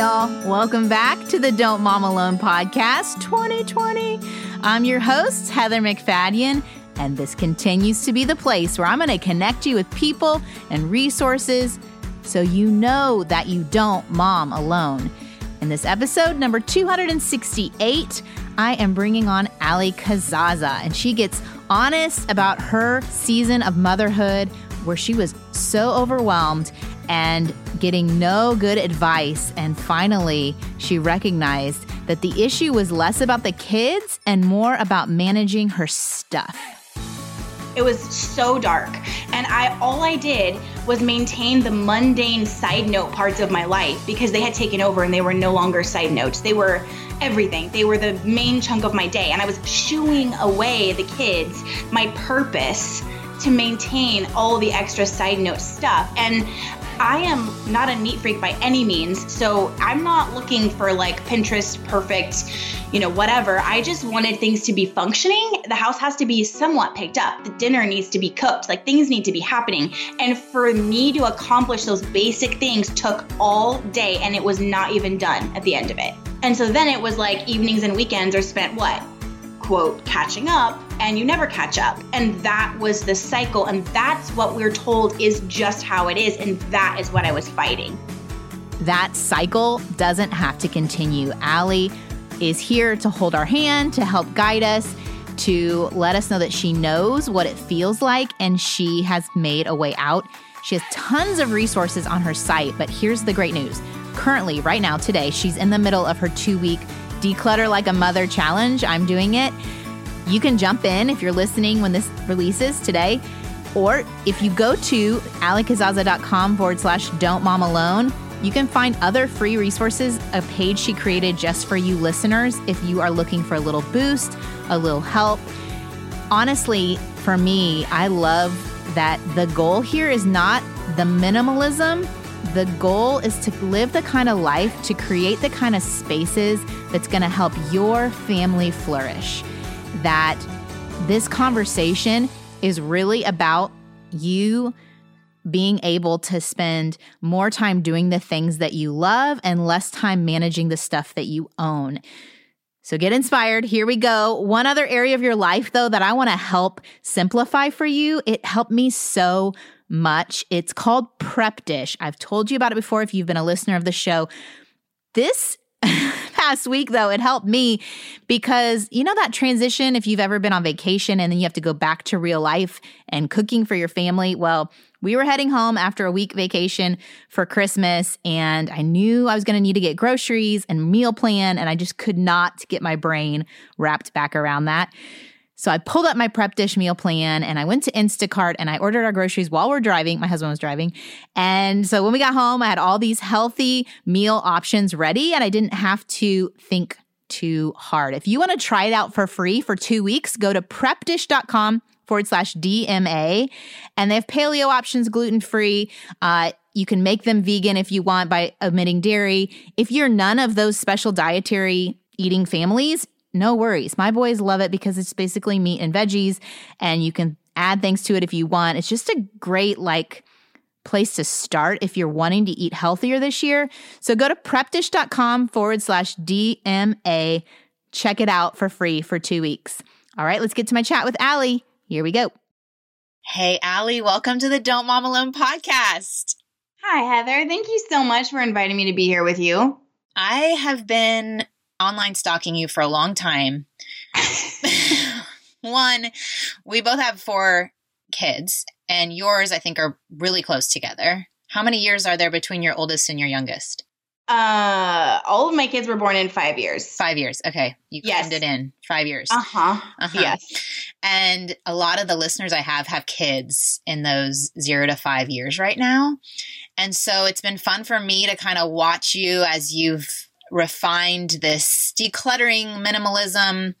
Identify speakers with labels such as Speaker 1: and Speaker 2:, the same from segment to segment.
Speaker 1: y'all. Welcome back to the Don't Mom Alone podcast 2020. I'm your host, Heather MacFadyen, and this continues to be the place where I'm going to connect you with people and resources so you know that you don't mom alone. In this episode, number 268, I am bringing on Allie Casazza, and she gets honest about her season of motherhood where she was so overwhelmed and getting no good advice. And finally, she recognized that the issue was less about the kids and more about managing her stuff.
Speaker 2: It was so dark. And I all I did was maintain the mundane side note parts of my life because they had taken over and they were no longer side notes. They were everything. They were the main chunk of my day. And I was shooing away the kids, my purpose to maintain all the extra side note stuff. And I am not a neat freak by any means, so I'm not looking for like Pinterest perfect, you know, whatever. I just wanted things to be functioning. The house has to be somewhat picked up. The dinner needs to be cooked. Like things need to be happening. And for me to accomplish those basic things took all day and it was not even done at the end of it. And so then it was like evenings and weekends are spent what? Quote, catching up, and you never catch up. And that was the cycle. And that's what we're told is just how it is. And that is what I was fighting.
Speaker 1: That cycle doesn't have to continue. Allie is here to hold our hand, to help guide us, to let us know that she knows what it feels like and she has made a way out. She has tons of resources on her site, but here's the great news. Currently, right now, today, she's in the middle of her two week Declutter Like a Mother challenge. I'm doing it. You can jump in if you're listening when this releases today. Or if you go to alliecasazza.com forward slash don't mom alone, you can find other free resources, a page she created just for you listeners if you are looking for a little boost, a little help. Honestly, for me, I love that the goal here is not the minimalism the goal is to live the kind of life, to create the kind of spaces that's going to help your family flourish. That this conversation is really about you being able to spend more time doing the things that you love and less time managing the stuff that you own. So get inspired. Here we go. One other area of your life, though, that I want to help simplify for you. It helped me so much. It's called Prep Dish. I've told you about it before if you've been a listener of the show. This past week, though, it helped me because you know that transition if you've ever been on vacation and then you have to go back to real life and cooking for your family. Well, we were heading home after a week vacation for Christmas, and I knew I was going to need to get groceries and meal plan, and I just could not get my brain wrapped back around that. So I pulled up my prep dish meal plan and I went to Instacart and I ordered our groceries while we're driving. My husband was driving. And so when we got home, I had all these healthy meal options ready and I didn't have to think too hard. If you want to try it out for free for two weeks, go to prepdish.com forward slash DMA. And they have paleo options, gluten free. Uh, you can make them vegan if you want by omitting dairy. If you're none of those special dietary eating families, no worries. My boys love it because it's basically meat and veggies, and you can add things to it if you want. It's just a great, like, place to start if you're wanting to eat healthier this year. So go to prepdish.com forward slash DMA. Check it out for free for two weeks. All right, let's get to my chat with Allie. Here we go. Hey, Allie, welcome to the Don't Mom Alone podcast.
Speaker 2: Hi, Heather. Thank you so much for inviting me to be here with you.
Speaker 1: I have been online stalking you for a long time. One, we both have four kids, and yours, I think, are really close together. How many years are there between your oldest and your youngest?
Speaker 2: Uh, all of my kids were born in five years.
Speaker 1: Five years. Okay. You yes. crammed it in. Five years.
Speaker 2: Uh huh. Uh-huh. Yes.
Speaker 1: And a lot of the listeners I have have kids in those zero to five years right now. And so it's been fun for me to kind of watch you as you've refined this decluttering minimalism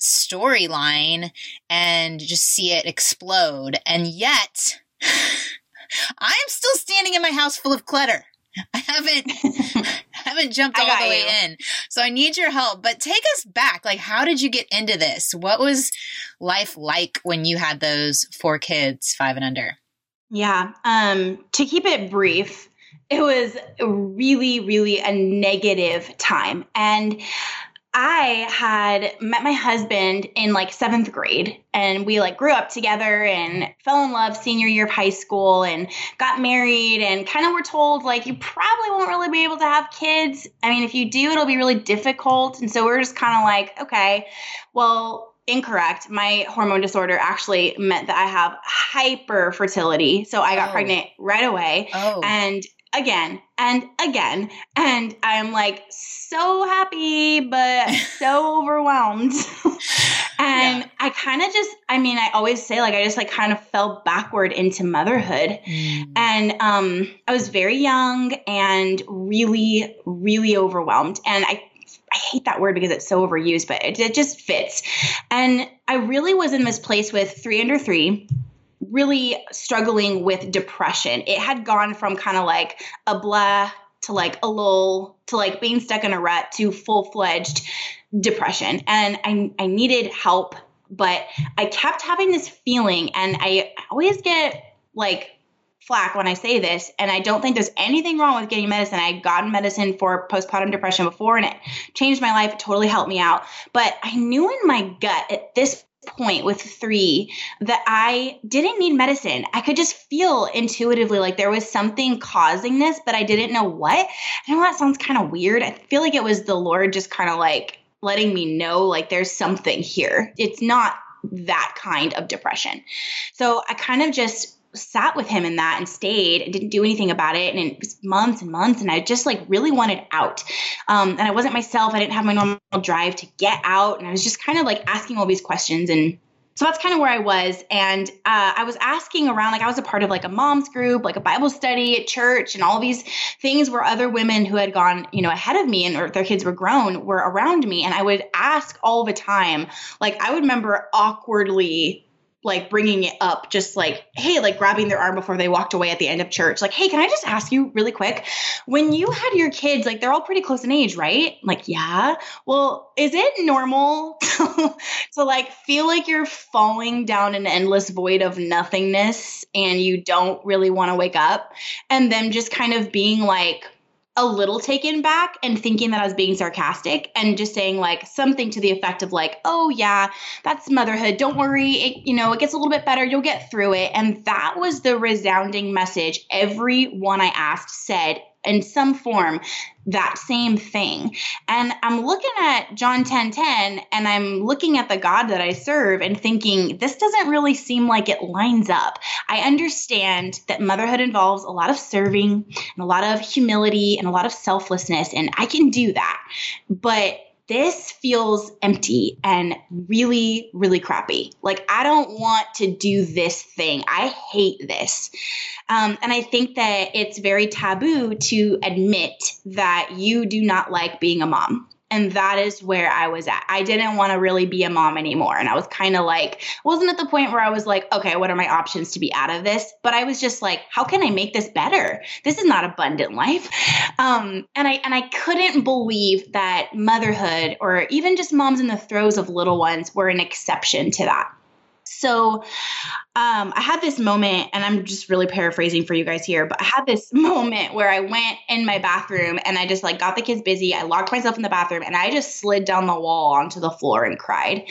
Speaker 1: storyline and just see it explode. And yet, I'm still standing in my house full of clutter. I haven't haven't jumped all the way you. in. So I need your help. But take us back. Like how did you get into this? What was life like when you had those four kids, 5 and under?
Speaker 2: Yeah. Um to keep it brief, it was really, really a negative time. And I had met my husband in like seventh grade and we like grew up together and fell in love senior year of high school and got married and kind of were told like you probably won't really be able to have kids. I mean, if you do, it'll be really difficult. And so we're just kind of like, okay, well, incorrect. My hormone disorder actually meant that I have hyper fertility. So I got oh. pregnant right away. Oh. And again and again. And I'm like so happy, but so overwhelmed. and yeah. I kind of just, I mean, I always say, like, I just like kind of fell backward into motherhood. Mm. And um, I was very young and really, really overwhelmed. And I I hate that word because it's so overused, but it, it, just fits. And I really was in this place with three under three really struggling with depression. It had gone from kind of like a blah to like a lull to like being stuck in a rut to full fledged depression. And I, I needed help, but I kept having this feeling, and I always get like flack when I say this, and I don't think there's anything wrong with getting medicine. I got medicine for postpartum depression before, and it changed my life. It totally helped me out. But I knew in my gut at this point with three that I didn't need medicine. I could just feel intuitively like there was something causing this, but I didn't know what. I know that sounds kind of weird. I feel like it was the Lord just kind of like letting me know like there's something here. It's not that kind of depression. So I kind of just sat with him in that and stayed and didn't do anything about it. And it was months and months. And I just like really wanted out. Um, and I wasn't myself. I didn't have my normal drive to get out. And I was just kind of like asking all these questions. And so that's kind of where I was. And uh, I was asking around, like I was a part of like a mom's group, like a Bible study at church, and all these things where other women who had gone, you know, ahead of me and or their kids were grown were around me. And I would ask all the time. Like I would remember awkwardly like bringing it up, just like, hey, like grabbing their arm before they walked away at the end of church. Like, hey, can I just ask you really quick? When you had your kids, like they're all pretty close in age, right? Like, yeah. Well, is it normal to, to like feel like you're falling down an endless void of nothingness and you don't really want to wake up? And then just kind of being like, a little taken back and thinking that I was being sarcastic and just saying like something to the effect of like, "Oh yeah, that's motherhood. Don't worry. It, you know, it gets a little bit better. You'll get through it." And that was the resounding message everyone I asked said in some form that same thing. And I'm looking at John 10 10 and I'm looking at the God that I serve and thinking, this doesn't really seem like it lines up. I understand that motherhood involves a lot of serving and a lot of humility and a lot of selflessness, and I can do that. But this feels empty and really, really crappy. Like, I don't want to do this thing. I hate this. Um, and I think that it's very taboo to admit that you do not like being a mom. And that is where I was at. I didn't want to really be a mom anymore. And I was kind of like, wasn't at the point where I was like, okay, what are my options to be out of this? But I was just like, how can I make this better? This is not abundant life. Um, and I and I couldn't believe that motherhood or even just moms in the throes of little ones were an exception to that. So um, I had this moment, and I'm just really paraphrasing for you guys here, but I had this moment where I went in my bathroom and I just like got the kids busy. I locked myself in the bathroom and I just slid down the wall onto the floor and cried.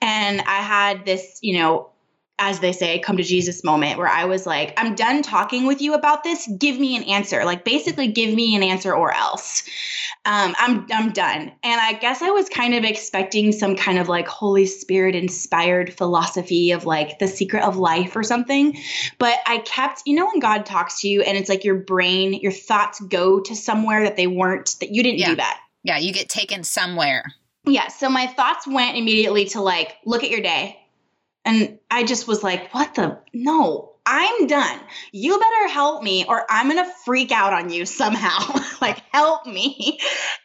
Speaker 2: And I had this, you know, as they say, come to Jesus moment where I was like, I'm done talking with you about this. Give me an answer. Like basically give me an answer or else. Um, I'm I'm done. And I guess I was kind of expecting some kind of like Holy Spirit inspired philosophy of like the secret of life or something. But I kept, you know, when God talks to you and it's like your brain, your thoughts go to somewhere that they weren't, that you didn't
Speaker 1: yeah.
Speaker 2: do that.
Speaker 1: Yeah, you get taken somewhere.
Speaker 2: Yeah. So my thoughts went immediately to like, look at your day and I just was like, what the? No, I'm done. You better help me or I'm going to freak out on you somehow. like, help me.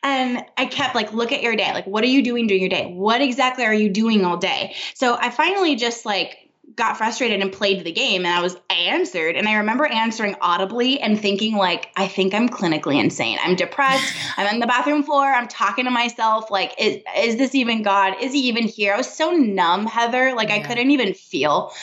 Speaker 2: And I kept like, look at your day. Like, what are you doing during your day? What exactly are you doing all day? So I finally just like got frustrated and played the game and I was I answered and I remember answering audibly and thinking like I think I'm clinically insane. I'm depressed. I'm on the bathroom floor. I'm talking to myself like is, is this even God? Is he even here? I was so numb, Heather, like yeah. I couldn't even feel.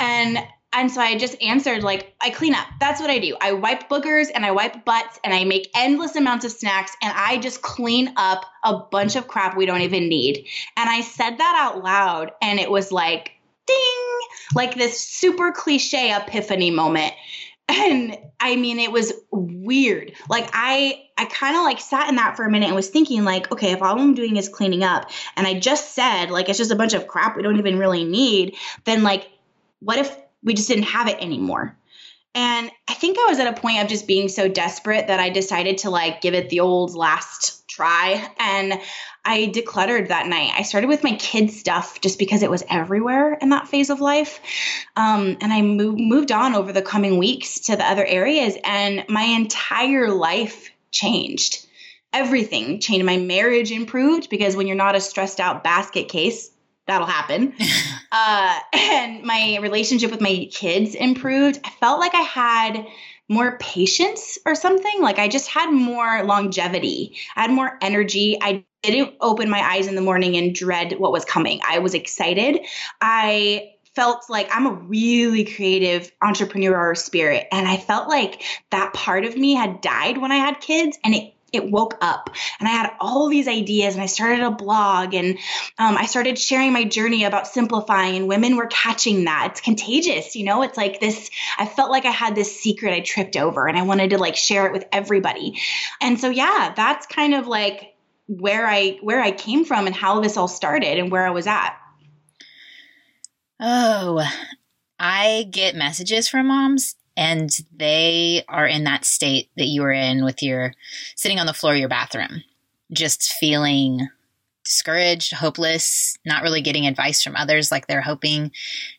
Speaker 2: And and so I just answered like I clean up. That's what I do. I wipe boogers and I wipe butts and I make endless amounts of snacks and I just clean up a bunch of crap we don't even need. And I said that out loud and it was like ding, like this super cliche epiphany moment. And I mean it was weird. Like I I kind of like sat in that for a minute and was thinking like, okay, if all I'm doing is cleaning up and I just said like it's just a bunch of crap we don't even really need, then like what if we just didn't have it anymore. And I think I was at a point of just being so desperate that I decided to like give it the old last try. And I decluttered that night. I started with my kids' stuff just because it was everywhere in that phase of life. Um, and I moved, moved on over the coming weeks to the other areas, and my entire life changed. Everything changed. My marriage improved because when you're not a stressed out basket case, that'll happen. uh, and my relationship with my kids improved. I felt like I had more patience or something. Like I just had more longevity. I had more energy. I didn't open my eyes in the morning and dread what was coming. I was excited. I felt like I'm a really creative entrepreneur spirit. And I felt like that part of me had died when I had kids and it it woke up and I had all these ideas and I started a blog and um, I started sharing my journey about simplifying and women were catching that. It's contagious, you know, it's like this, I felt like I had this secret I tripped over and I wanted to like share it with everybody. And so, yeah, that's kind of like where I, where I came from and how this all started and where I was at.
Speaker 1: Oh, I get messages from moms and they are in that state that you were in with your sitting on the floor of your bathroom, just feeling discouraged, hopeless, not really getting advice from others like they're hoping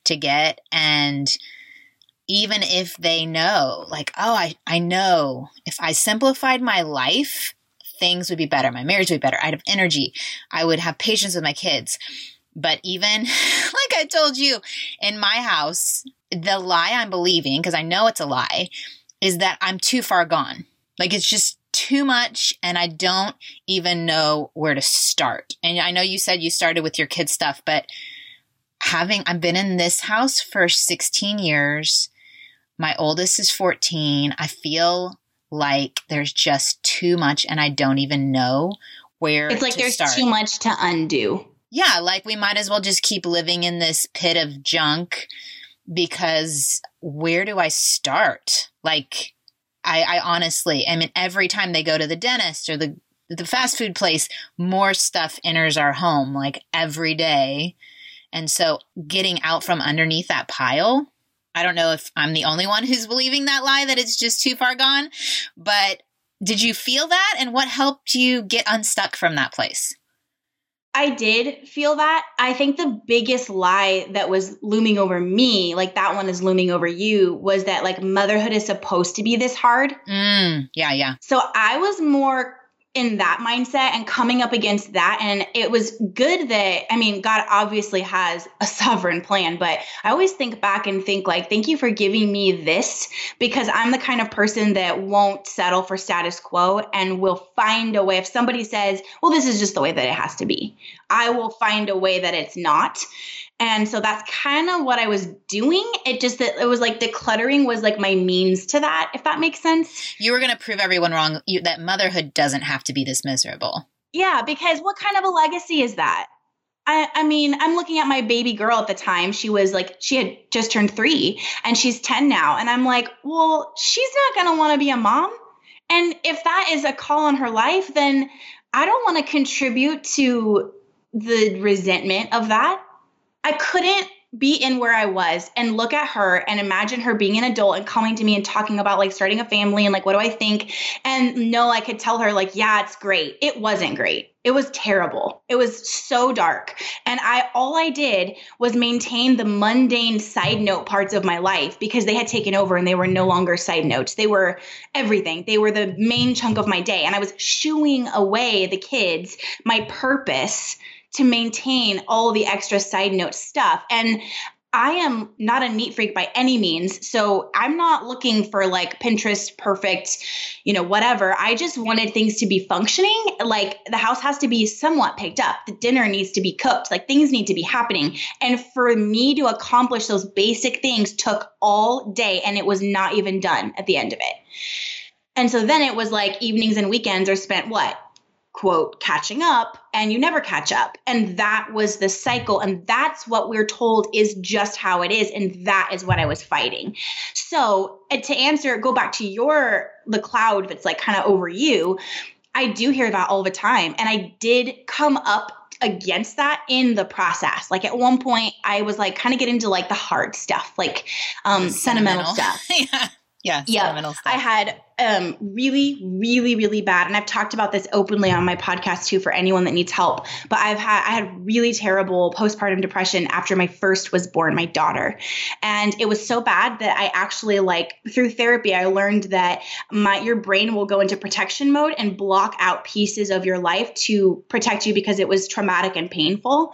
Speaker 1: to get. And even if they know, like, oh, I, I know if I simplified my life, things would be better. My marriage would be better. I'd have energy. I would have patience with my kids. But even like I told you in my house, the lie I'm believing, because I know it's a lie, is that I'm too far gone. Like it's just too much and I don't even know where to start. And I know you said you started with your kids stuff, but having I've been in this house for 16 years. My oldest is 14. I feel like there's just too much and I don't even know where
Speaker 2: It's like there's
Speaker 1: start.
Speaker 2: too much to undo.
Speaker 1: Yeah, like we might as well just keep living in this pit of junk because where do I start? Like, I, I honestly, I mean, every time they go to the dentist or the the fast food place, more stuff enters our home like every day. And so getting out from underneath that pile, I don't know if I'm the only one who's believing that lie that it's just too far gone, but did you feel that? And what helped you get unstuck from that place?
Speaker 2: I did feel that. I think the biggest lie that was looming over me, like that one is looming over you, was that like motherhood is supposed to be this hard.
Speaker 1: Mm, yeah, yeah.
Speaker 2: So I was more in that mindset and coming up against that. And it was good that, I mean, God obviously has a sovereign plan, but I always think back and think, like, thank you for giving me this because I'm the kind of person that won't settle for status quo and will find a way. If somebody says, well, this is just the way that it has to be, I will find a way that it's not. And so that's kind of what I was doing. It just that it was like decluttering was like my means to that, if that makes sense.
Speaker 1: You were going to prove everyone wrong you, that motherhood doesn't have to be this miserable.
Speaker 2: Yeah, because what kind of a legacy is that? I, I mean, I'm looking at my baby girl at the time. She was like, she had just turned three and she's 10 now. And I'm like, well, she's not going to want to be a mom. And if that is a call on her life, then I don't want to contribute to the resentment of that. I couldn't be in where I was and look at her and imagine her being an adult and coming to me and talking about like starting a family and like what do I think? And no I could tell her like yeah it's great. It wasn't great. It was terrible. It was so dark. And I all I did was maintain the mundane side note parts of my life because they had taken over and they were no longer side notes. They were everything. They were the main chunk of my day. And I was shooing away the kids my purpose to maintain all the extra side note stuff. And I am not a neat freak by any means. So I'm not looking for like Pinterest perfect, you know, whatever. I just wanted things to be functioning. Like the house has to be somewhat picked up. The dinner needs to be cooked. Like things need to be happening. And for me to accomplish those basic things took all day and it was not even done at the end of it. And so then it was like evenings and weekends are spent what? Quote catching up and you never catch up and that was the cycle and that's what we're told is just how it is and that is what i was fighting so to answer go back to your the cloud that's like kind of over you i do hear that all the time and i did come up against that in the process. Like at one point, I was like kind of getting to like the hard stuff, like um, sentimental. sentimental stuff.
Speaker 3: yeah. Yeah.
Speaker 2: Yeah. I had um, really, really, really bad. And I've talked about this openly on my podcast too for anyone that needs help. But I've had I had really terrible postpartum depression after my first was born, my daughter, and it was so bad that I actually like through therapy I learned that my your brain will go into protection mode and block out pieces of your life to protect you because it was traumatic and painful.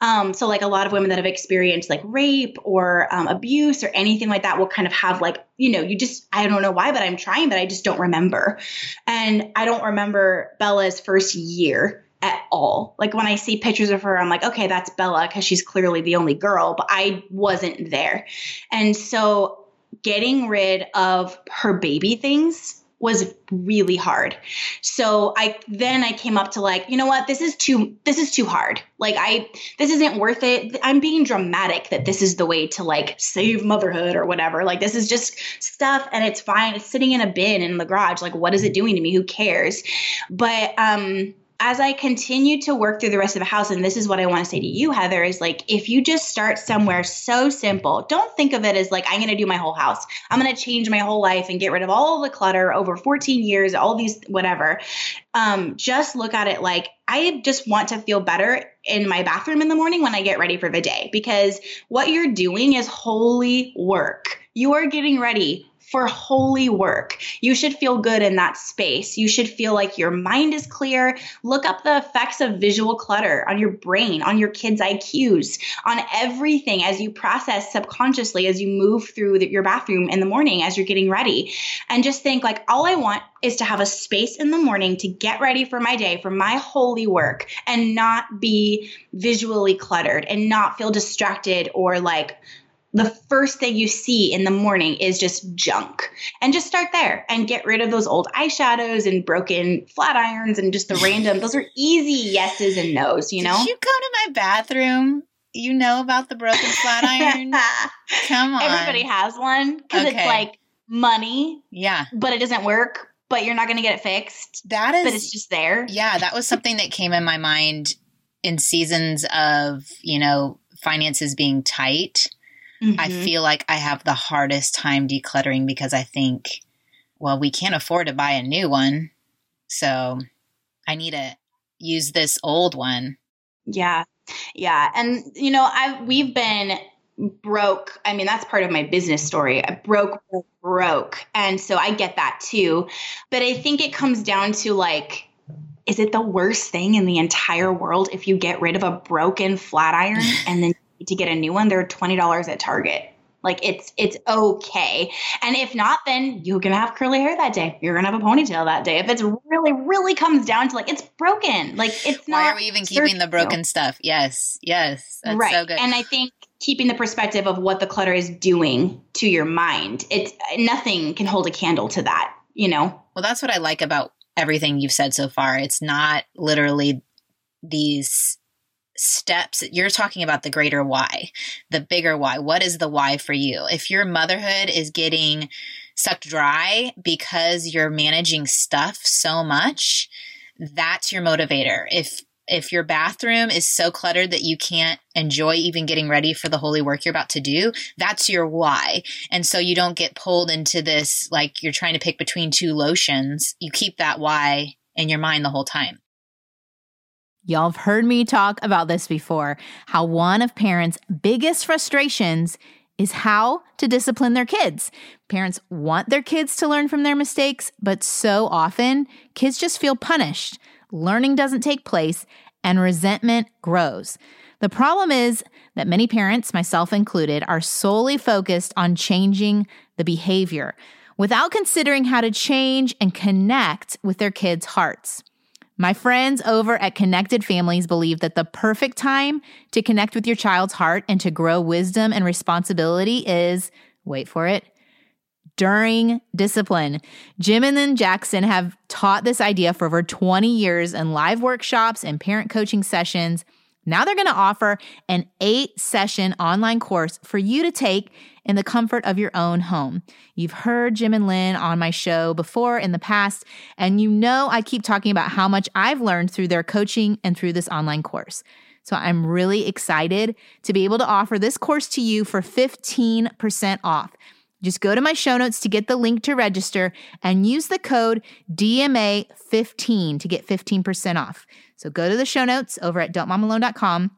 Speaker 2: Um, so like a lot of women that have experienced like rape or um, abuse or anything like that will kind of have like you know you just I don't know why, but I'm trying, but I just don't remember. And I don't remember Bella's first year at all. Like when I see pictures of her, I'm like, okay, that's Bella because she's clearly the only girl, but I wasn't there. And so getting rid of her baby things was really hard. So I then I came up to like, you know what, this is too this is too hard. Like I this isn't worth it. I'm being dramatic that this is the way to like save motherhood or whatever. Like this is just stuff and it's fine. It's sitting in a bin in the garage. Like what is it doing to me? Who cares? But um as I continue to work through the rest of the house, and this is what I want to say to you, Heather, is like if you just start somewhere so simple, don't think of it as like I'm going to do my whole house. I'm going to change my whole life and get rid of all the clutter over 14 years, all these whatever. Um, just look at it like I just want to feel better in my bathroom in the morning when I get ready for the day because what you're doing is holy work. You are getting ready for holy work. You should feel good in that space. You should feel like your mind is clear. Look up the effects of visual clutter on your brain, on your kids' IQs, on everything as you process subconsciously as you move through the, your bathroom in the morning as you're getting ready. And just think like, all I want is to have a space in the morning to get ready for my day, for my holy work, and not be visually cluttered and not feel distracted or like, the first thing you see in the morning is just junk. And just start there and get rid of those old eyeshadows and broken flat irons and just the random, those are easy yeses and nos, you know?
Speaker 3: Did you go to my bathroom? You know about the broken flat iron? Come on.
Speaker 2: Everybody has one because okay. it's like money.
Speaker 3: Yeah.
Speaker 2: But it doesn't work, but you're not going to get it fixed.
Speaker 3: That is.
Speaker 2: But it's just there.
Speaker 3: Yeah. That was something that came in my mind in seasons of, you know, finances being tight Mm-hmm. I feel like I have the hardest time decluttering because I think, well, we can't afford to buy a new one. So I need to use this old one.
Speaker 2: Yeah. Yeah. And you know, I we've been broke. I mean, that's part of my business story. I broke, broke, broke. And so I get that too. But I think it comes down to like, is it the worst thing in the entire world if you get rid of a broken flat iron and then to get a new one, they're $20 at Target. Like it's it's okay. And if not, then you're gonna have curly hair that day. You're gonna have a ponytail that day. If it's really, really comes down to like it's broken. Like it's not
Speaker 3: Why are we even keeping the broken stuff? Yes. Yes. That's right. so good.
Speaker 2: And I think keeping the perspective of what the clutter is doing to your mind, it's nothing can hold a candle to that, you know?
Speaker 3: Well, that's what I like about everything you've said so far. It's not literally these steps you're talking about the greater why the bigger why what is the why for you if your motherhood is getting sucked dry because you're managing stuff so much that's your motivator if if your bathroom is so cluttered that you can't enjoy even getting ready for the holy work you're about to do, that's your why. And so you don't get pulled into this like you're trying to pick between two lotions. You keep that why in your mind the whole time.
Speaker 1: Y'all have heard me talk about this before how one of parents' biggest frustrations is how to discipline their kids. Parents want their kids to learn from their mistakes, but so often kids just feel punished. Learning doesn't take place and resentment grows. The problem is that many parents, myself included, are solely focused on changing the behavior without considering how to change and connect with their kids' hearts. My friends over at Connected Families believe that the perfect time to connect with your child's heart and to grow wisdom and responsibility is, wait for it, during discipline. Jim and Lynn Jackson have taught this idea for over 20 years in live workshops and parent coaching sessions. Now they're going to offer an eight session online course for you to take in the comfort of your own home. You've heard Jim and Lynn on my show before in the past, and you know I keep talking about how much I've learned through their coaching and through this online course. So I'm really excited to be able to offer this course to you for 15% off. Just go to my show notes to get the link to register and use the code DMA15 to get 15% off. So go to the show notes over at don'tmomalone.com,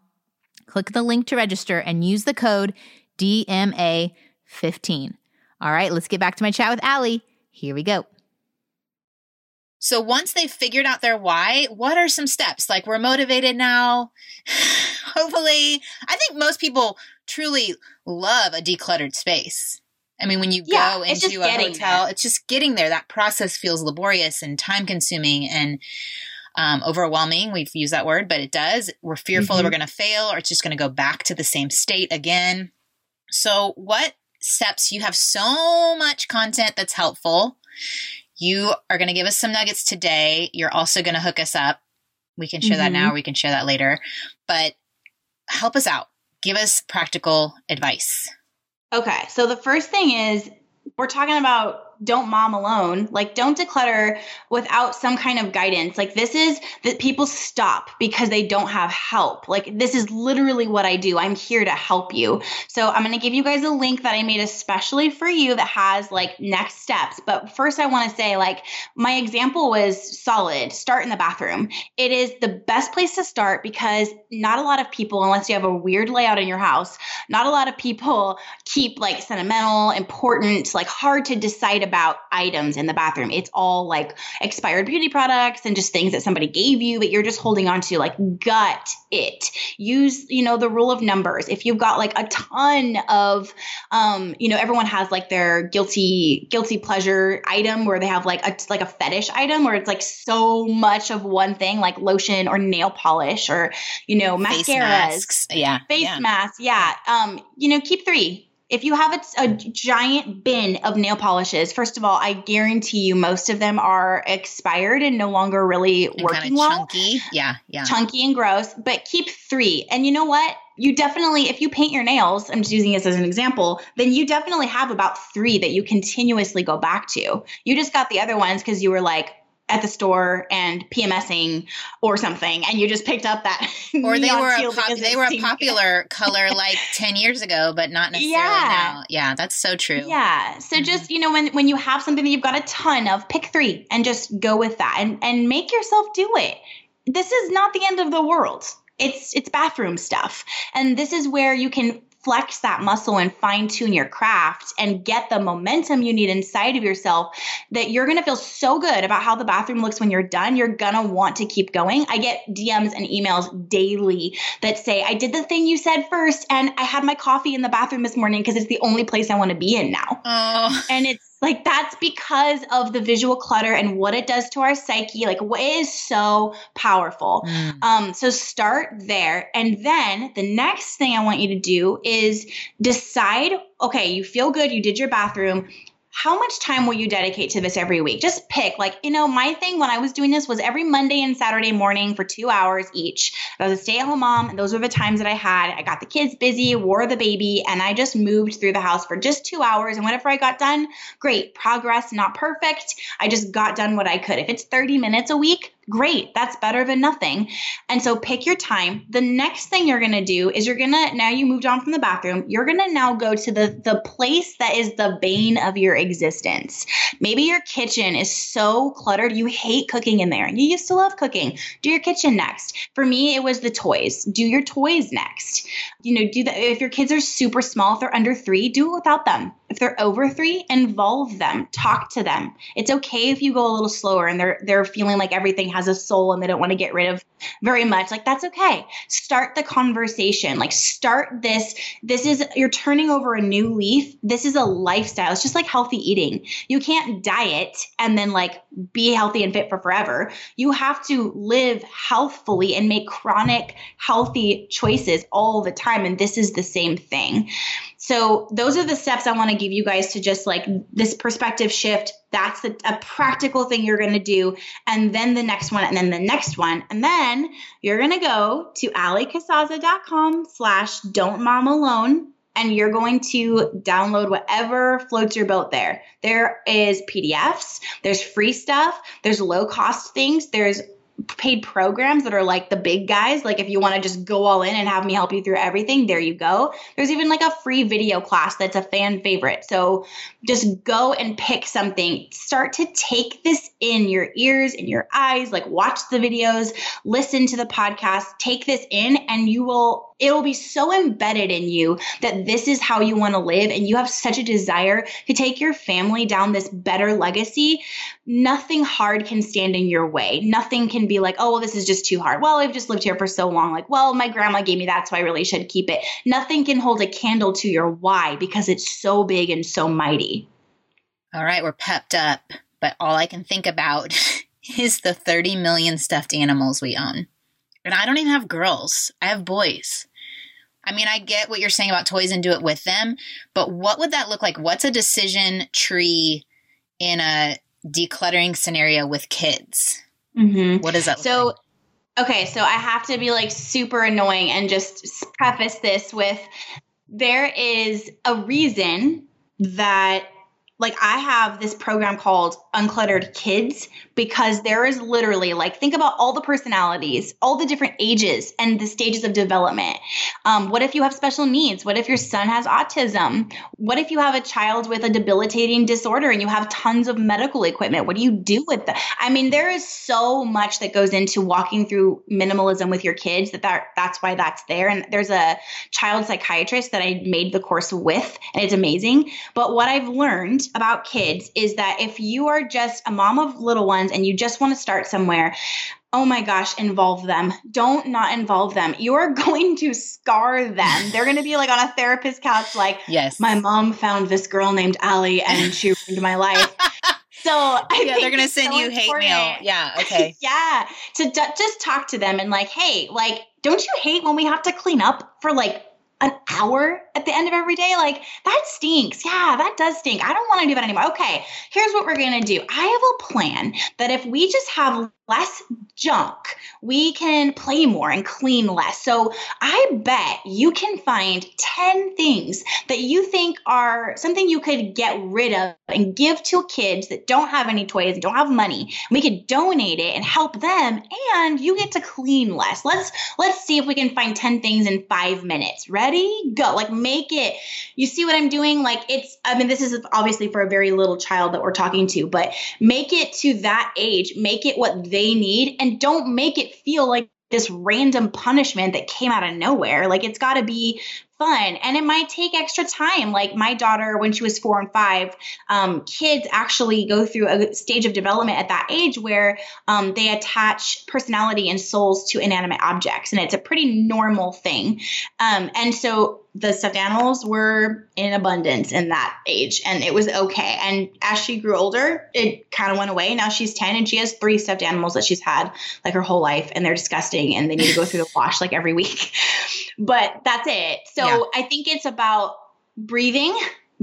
Speaker 1: click the link to register, and use the code DMA15. All right, let's get back to my chat with Allie. Here we go.
Speaker 3: So once they've figured out their why, what are some steps? Like we're motivated now. Hopefully, I think most people truly love a decluttered space. I mean, when you yeah, go into a hotel, there. it's just getting there. That process feels laborious and time consuming and um, overwhelming. We've used that word, but it does. We're fearful mm-hmm. that we're going to fail or it's just going to go back to the same state again. So, what steps? You have so much content that's helpful. You are going to give us some nuggets today. You're also going to hook us up. We can share mm-hmm. that now, we can share that later. But help us out. Give us practical advice.
Speaker 2: Okay. So the first thing is we're talking about don't mom alone. Like, don't declutter without some kind of guidance. Like, this is that people stop because they don't have help. Like, this is literally what I do. I'm here to help you. So, I'm going to give you guys a link that I made especially for you that has like next steps. But first, I want to say, like, my example was solid. Start in the bathroom. It is the best place to start because not a lot of people, unless you have a weird layout in your house, not a lot of people keep like sentimental, important, like hard to decide about items in the bathroom. It's all like expired beauty products and just things that somebody gave you that you're just holding on to. Like, gut it. Use, you know, the rule of numbers. If you've got like a ton of, um, you know, everyone has like their guilty, guilty pleasure item where they have like a, like a fetish item where it's like so much of one thing, like lotion or nail polish or, you know, mascaras. Face masks.
Speaker 3: Yeah.
Speaker 2: Face
Speaker 3: yeah.
Speaker 2: masks. Yeah. Um, you know, keep three if you have a, a, giant bin of nail polishes, first of all, I guarantee you most of them are expired and no longer really and working well.
Speaker 3: Chunky, yeah, yeah,
Speaker 2: chunky and gross. But keep three, and you know what? You definitely, if you paint your nails, I'm just using this as an example, then you definitely have about three that you continuously go back to. You just got the other ones because you were like, at the store and PMSing or something, and you just picked up that.
Speaker 3: Or they were a pop- they were a popular color like ten years ago, but not necessarily yeah. now. Yeah, that's so true.
Speaker 2: Yeah. So mm-hmm. just you know when when you have something that you've got a ton of, pick three and just go with that, and and make yourself do it. This is not the end of the world. It's it's bathroom stuff, and this is where you can flex that muscle and fine tune your craft and get the momentum you need inside of yourself that you're going to feel so good about how the bathroom looks when you're done. You're going to want to keep going. I get DMs and emails daily that say, I did the thing you said first and I had my coffee in the bathroom this morning because it's the only place I want to be in now. Oh. And it's like that's because of the visual clutter and what it does to our psyche. Like what is so powerful. Mm. Um, so start there. And then the next thing I want you to do is decide, okay, you feel good, you did your bathroom how much time will you dedicate to this every week? Just pick, like, you know, my thing when I was doing this was every Monday and Saturday morning for two hours each. I was a stay at home mom, and those were the times that I had. I got the kids busy, wore the baby, and I just moved through the house for just two hours. And whenever I got done, great progress, not perfect. I just got done what I could. If it's 30 minutes a week, great. That's better than nothing. And so pick your time. The next thing you're going to do is you're going to, now you moved on from the bathroom, you're going to now go to the, the place that is the bane of your existence. Maybe your kitchen is so cluttered, you hate cooking in there. You used to love cooking. Do your kitchen next. For me, it was the toys. Do your toys next. You know, do that. If your kids are super small, if they're under three, do it without them. If they're over three, involve them, talk to them. It's okay if you go a little slower and they're, they're feeling like everything has has a soul and they don't want to get rid of very much like that's okay. Start the conversation. Like start this. This is you're turning over a new leaf. This is a lifestyle. It's just like healthy eating. You can't diet and then like be healthy and fit for forever. You have to live healthfully and make chronic healthy choices all the time and this is the same thing. So those are the steps I want to give you guys to just like this perspective shift. That's the, a practical thing you're going to do. And then the next one, and then the next one. And then you're going to go to alliecasazza.com slash don't mom alone. And you're going to download whatever floats your boat there. There is PDFs, there's free stuff, there's low cost things, there's paid programs that are like the big guys. Like if you want to just go all in and have me help you through everything, there you go. There's even like a free video class that's a fan favorite. So just go and pick something. Start to take this in your ears, in your eyes, like watch the videos, listen to the podcast, take this in, and you will it will be so embedded in you that this is how you want to live and you have such a desire to take your family down this better legacy. Nothing hard can stand in your way. Nothing can be like oh well this is just too hard. Well i've just lived here for so long. Like well my grandma gave me that so i really should keep it. Nothing can hold a candle to your why because it's so big and so mighty.
Speaker 3: All right we're pepped up but all i can think about is the 30 million stuffed animals we own. And I don't even have girls. I have boys. I mean, I get what you're saying about toys and do it with them, but what would that look like? What's a decision tree in a decluttering scenario with kids? Mm-hmm. What does that
Speaker 2: so,
Speaker 3: like?
Speaker 2: Okay, so I have to be like super annoying and just preface this with there is a reason that like I have this program called Uncluttered Kids because there is literally like think about all the personalities, all the different ages and the stages of development. Um, what if you have special needs? What if your son has autism? What if you have a child with a debilitating disorder and you have tons of medical equipment? What do you do with that? I mean, there is so much that goes into walking through minimalism with your kids that, that that's why that's there. And there's a child psychiatrist that I made the course with, and it's amazing. But what I've learned about kids is that if you are just a mom of little ones and you just want to start somewhere, oh my gosh, involve them. Don't not involve them. You're going to scar them. They're going to be like on a therapist couch, like,
Speaker 3: yes,
Speaker 2: my mom found this girl named Allie and she ruined my life. So I
Speaker 3: yeah, they're gonna send so you important. hate mail. Yeah, okay.
Speaker 2: yeah, to d- just talk to them and like, hey, like, don't you hate when we have to clean up for like an hour at the end of every day? Like that stinks. Yeah that does stink. I don't want to do that anymore. Okay here's what we're going to do. I have a plan that if we just have less junk, we can play more and clean less. So I bet you can find 10 things that you think are something you could get rid of and give to kids that don't have any toys and don't have money. We could donate it and help them and you get to clean less. Let's let's see if we can find 10 things in 5 minutes. Ready? Go. Like make it. You see what I'm doing? Like it's I mean this is obviously for a very little child that we're talking to, but make it to that age. Make it what they they need and don't make it feel like this random punishment that came out of nowhere. Like it's got to be fun and it might take extra time. Like my daughter, when she was four and five, um, kids actually go through a stage of development at that age where um, they attach personality and souls to inanimate objects. And it's a pretty normal thing. Um, and so the stuffed animals were in abundance in that age and it was okay. And as she grew older, it kind of went away. Now she's 10 and she has three stuffed animals that she's had like her whole life and they're disgusting and they need to go through the wash like every week. but that's it. So yeah. I think it's about breathing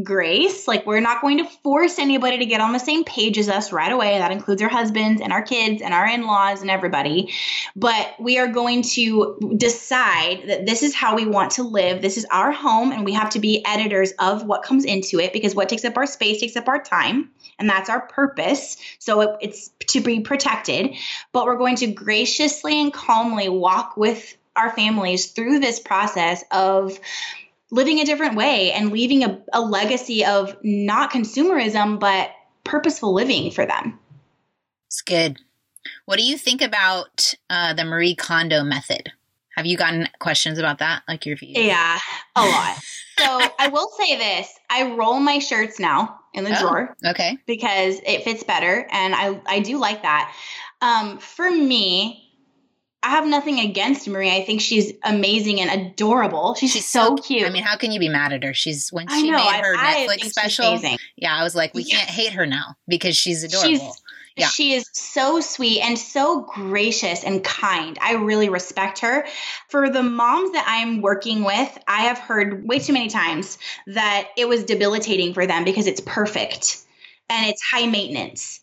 Speaker 2: grace. Like, we're not going to force anybody to get on the same page as us right away. That includes our husbands and our kids and our in laws and everybody. But we are going to decide that this is how we want to live. This is our home, and we have to be editors of what comes into it because what takes up our space takes up our time. And that's our purpose. So it, it's to be protected. But we're going to graciously and calmly walk with our families through this process of living a different way and leaving a, a legacy of not consumerism, but purposeful living for them.
Speaker 3: It's good. What do you think about uh, the Marie Kondo method? Have you gotten questions about that? Like your views?
Speaker 2: Yeah, a lot. so I will say this: I roll my shirts now in the oh, drawer.
Speaker 3: Okay.
Speaker 2: Because it fits better, and I I do like that. Um, for me, I have nothing against Marie. I think she's amazing and adorable. She's, she's so, so, cute.
Speaker 1: I mean, how can you be mad at her? She's when she know, made her I, Netflix I special. Yeah, I was like, we can't hate her now because she's adorable. She's,
Speaker 2: yeah. She is so sweet and so gracious and kind. I really respect her. For the moms that I'm working with, I have heard way too many times that it was debilitating for them because it's perfect and it's high maintenance.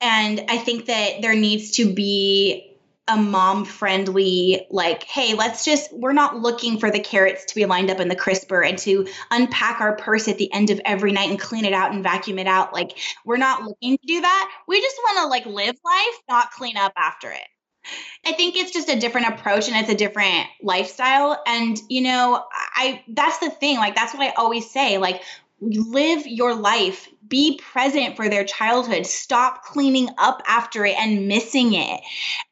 Speaker 2: And I think that there needs to be a mom friendly like hey let's just we're not looking for the carrots to be lined up in the crisper and to unpack our purse at the end of every night and clean it out and vacuum it out like we're not looking to do that we just want to like live life not clean up after it I think it's just a different approach and it's a different lifestyle. And, you know, I, that's the thing. Like, that's what I always say. Like, live your life be present for their childhood. Stop cleaning up after it and missing it.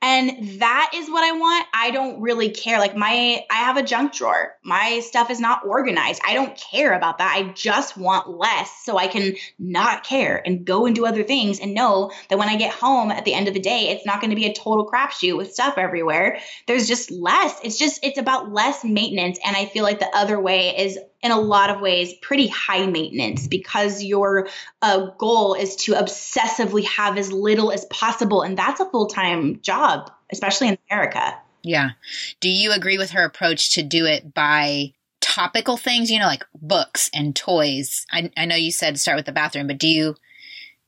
Speaker 2: And that is what I want. I don't really care. Like my I have a junk drawer. My stuff is not organized. I don't care about that. I just want less so I can not care and go and do other things and know that when I get home at the end of the day, it's not going to be a total crapshoot with stuff everywhere. There's just less. It's just it's about less maintenance and I feel like the other way is in a lot of ways pretty high maintenance because your uh, goal is to obsessively have as little as possible. And that's a full time job, especially in America.
Speaker 1: Yeah. Do you agree with her approach to do it by topical things, you know, like books and toys? I, I know you said start with the bathroom, but do you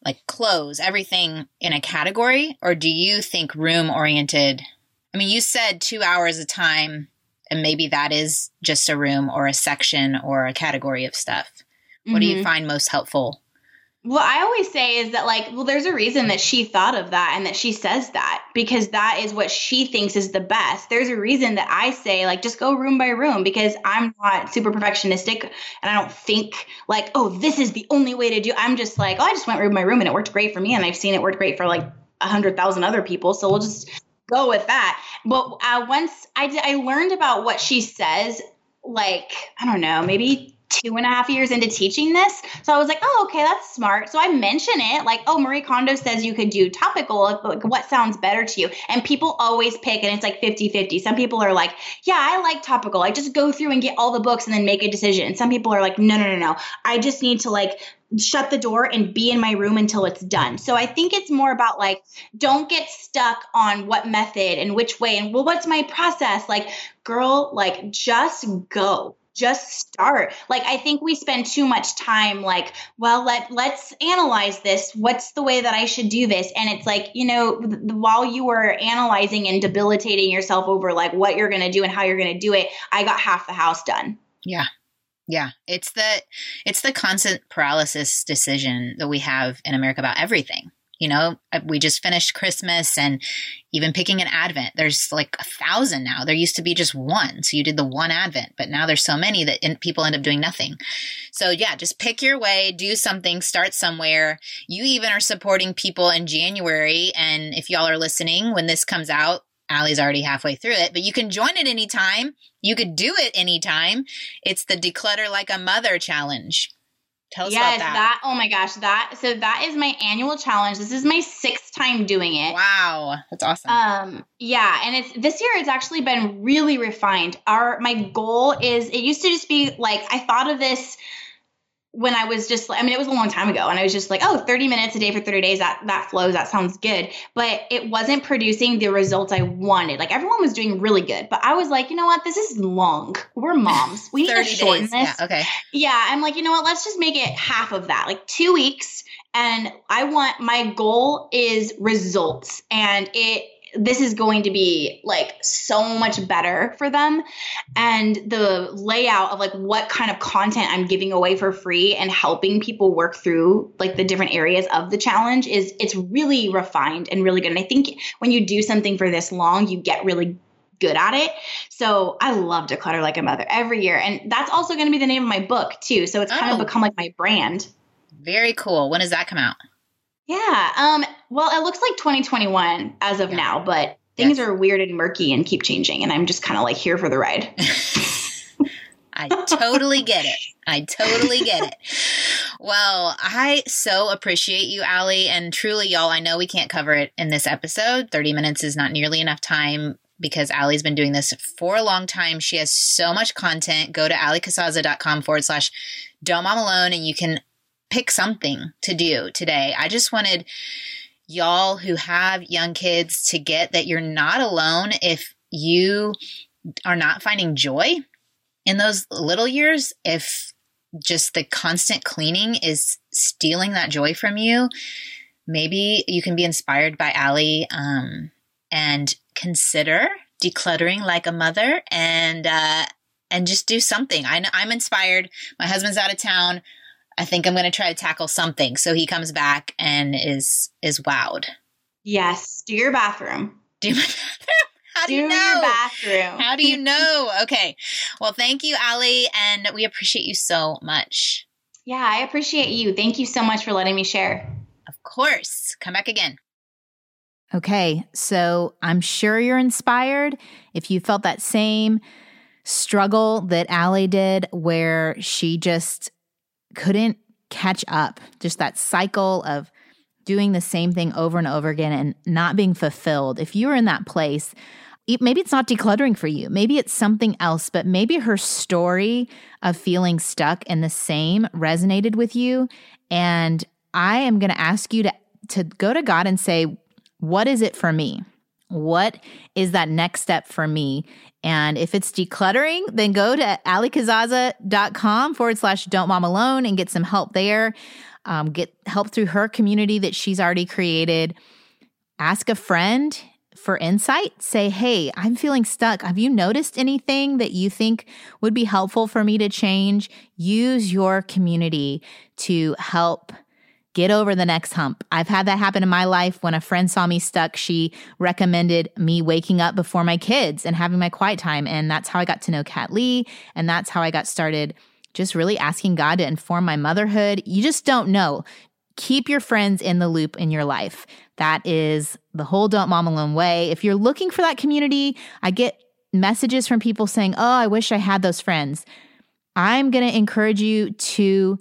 Speaker 1: like clothes, everything in a category, or do you think room oriented? I mean, you said two hours a time and maybe that is just a room or a section or a category of stuff. What mm-hmm. do you mm-hmm. find most helpful?
Speaker 2: Well, I always say is that like, well, there's a reason that she thought of that and that she says that because that is what she thinks is the best. There's a reason that I say like just go room by room because I'm not super perfectionistic and I don't think like, oh, this is the only way to do. I'm just like, oh, I just went room by room and it worked great for me and I've seen it work great for like a hundred thousand other people. So we'll just go with that. But uh, once I did, I learned about what she says, like I don't know, maybe two and a half years into teaching this. So I was like, oh, okay, that's smart. So I mention it like, oh, Marie Kondo says you could do topical. Like, what sounds better to you? And people always pick, and it's like 50 50. Some people are like, yeah, I like topical. I just go through and get all the books and then make a decision. Some people are like, no, no, no, no. I just need to like shut the door and be in my room until it's done. So I think it's more about like, don't get stuck on what method and which way and well, what's my process? Like, girl, like, just go just start. Like i think we spend too much time like well let let's analyze this. What's the way that i should do this? And it's like you know while you were analyzing and debilitating yourself over like what you're going to do and how you're going to do it i got half the house done.
Speaker 1: Yeah. Yeah, it's the it's the constant paralysis decision that we have in America about everything. You know, we just finished Christmas and even picking an Advent. There's like a thousand now. There used to be just one. So you did the one Advent, but now there's so many that people end up doing nothing. So yeah, just pick your way, do something, start somewhere. You even are supporting people in January. And if y'all are listening when this comes out, Allie's already halfway through it, but you can join it anytime. You could do it anytime. It's the Declutter Like a Mother challenge. Tell us yes, about that. that.
Speaker 2: Oh my gosh, that so that is my annual challenge. This is my sixth time doing it.
Speaker 1: Wow, that's awesome.
Speaker 2: Um, yeah, and it's this year. It's actually been really refined. Our my goal is it used to just be like I thought of this when I was just, I mean, it was a long time ago, and I was just like, oh, 30 minutes a day for 30 days, that that flows, that sounds good. But it wasn't producing the results I wanted. Like everyone was doing really good, but I was like, you know what, this is long. We're moms. We need to shorten days. this.
Speaker 1: Yeah, okay.
Speaker 2: Yeah, I'm like, you know what, let's just make it half of that, like two weeks. And I want my goal is results, and it this is going to be like so much better for them and the layout of like what kind of content i'm giving away for free and helping people work through like the different areas of the challenge is it's really refined and really good and i think when you do something for this long you get really good at it. So I love Declutter Like a Mother every year. And that's also going to be the name of my book, too. So it's kind oh. of become like my brand.
Speaker 1: Very cool. When does that come out?
Speaker 2: Yeah. Um, well, it looks like 2021 as of yeah. now, but things yes. are weird and murky and keep changing. And I'm just kind of like here for the ride.
Speaker 1: I totally get it. I totally get it. Well, I so appreciate you, Allie. And truly, y'all, I know we can't cover it in this episode. 30 minutes is not nearly enough time
Speaker 3: because Allie's been doing this for a long time. She has so much content. Go to alliecasazza.com forward slash don't mom alone and you can pick something to do today. I just wanted y'all who have young kids to get that you're not alone if you are not finding joy in those little years. If just the constant cleaning is stealing that joy from you, maybe you can be inspired by Allie um, and consider decluttering like a mother and uh, and just do something. I, I'm inspired. My husband's out of town. I think I'm going to try to tackle something. So he comes back and is is wowed.
Speaker 2: Yes, do your bathroom.
Speaker 3: Do my bathroom. How do,
Speaker 2: Do
Speaker 3: you know?
Speaker 2: your bathroom.
Speaker 3: How do you know? Okay. Well, thank you, Allie, and we appreciate you so much.
Speaker 2: Yeah, I appreciate you. Thank you so much for letting me share.
Speaker 3: Of course. Come back again.
Speaker 1: Okay, so I'm sure you're inspired. If you felt that same struggle that Allie did, where she just couldn't catch up, just that cycle of doing the same thing over and over again and not being fulfilled. If you were in that place, maybe it's not decluttering for you. Maybe it's something else, but maybe her story of feeling stuck in the same resonated with you. And I am going to ask you to, to go to God and say, What is it for me? What is that next step for me? And if it's decluttering, then go to alliecasazza.com forward slash don't mom alone and get some help there. Um, get help through her community that she's already created. Ask a friend for insight. Say, hey, I'm feeling stuck. Have you noticed anything that you think would be helpful for me to change? Use your community to help get over the next hump. I've had that happen in my life. When a friend saw me stuck, she recommended me waking up before my kids and having my quiet time. And that's how I got to know Kat Lee. And that's how I got started just really asking God to inform my motherhood. You just don't know. Keep your friends in the loop in your life. That is the whole Don't Mom Alone way. If you're looking for that community, I get messages from people saying, Oh, I wish I had those friends. I'm going to encourage you to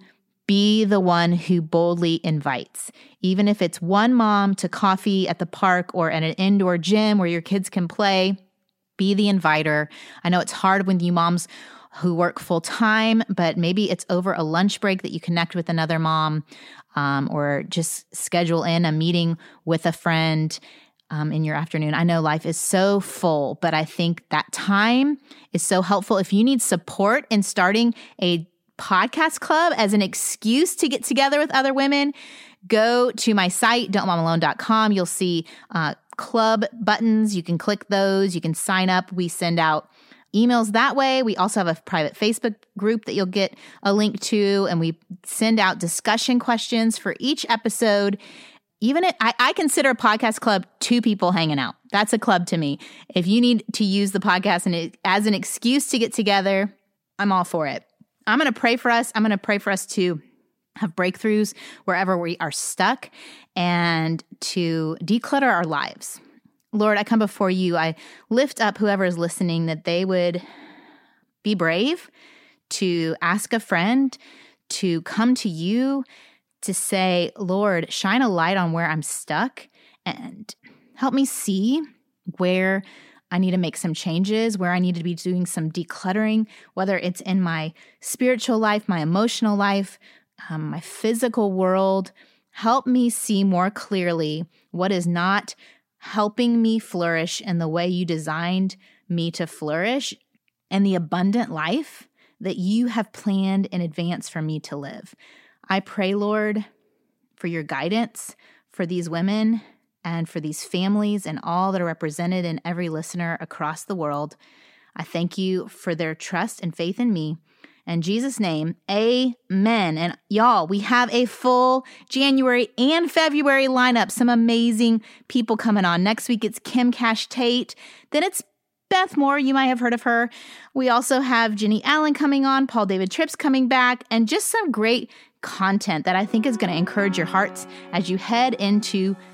Speaker 1: be the one who boldly invites. Even if it's one mom to coffee at the park or at an indoor gym where your kids can play, be the inviter. I know it's hard when you moms who work full time, but maybe it's over a lunch break that you connect with another mom um, or just schedule in a meeting with a friend um, in your afternoon. I know life is so full, but I think that time is so helpful. If you need support in starting a podcast club as an excuse to get together with other women, go to my site, don'tmomalone.com. You'll see uh, club buttons. You can click those. You can sign up. We send out emails that way. We also have a private Facebook group that you'll get a link to, and we send out discussion questions for each episode. Even it, I, I consider a podcast club two people hanging out. That's a club to me. If you need to use the podcast and it, as an excuse to get together, I'm all for it. I'm going to pray for us. I'm going to pray for us to have breakthroughs wherever we are stuck and to declutter our lives. Lord, I come before you. I lift up whoever is listening that they would be brave to ask a friend, to come to you, to say, Lord, shine a light on where I'm stuck and help me see where I need to make some changes, where I need to be doing some decluttering, whether it's in my spiritual life, my emotional life, um, my physical world. Help me see more clearly what is not helping me flourish in the way you designed me to flourish and the abundant life that you have planned in advance for me to live. I pray, Lord, for your guidance for these women and for these families and all that are represented in every listener across the world. I thank you for their trust and faith in me. In Jesus' name, amen. And y'all, we have a full January and February lineup. Some amazing people coming on. Next week, it's Kim Cash Tate. Then it's Beth Moore. You might have heard of her. We also have Jennie Allen coming on, Paul David Tripp's coming back, and just some great content that I think is going to encourage your hearts as you head into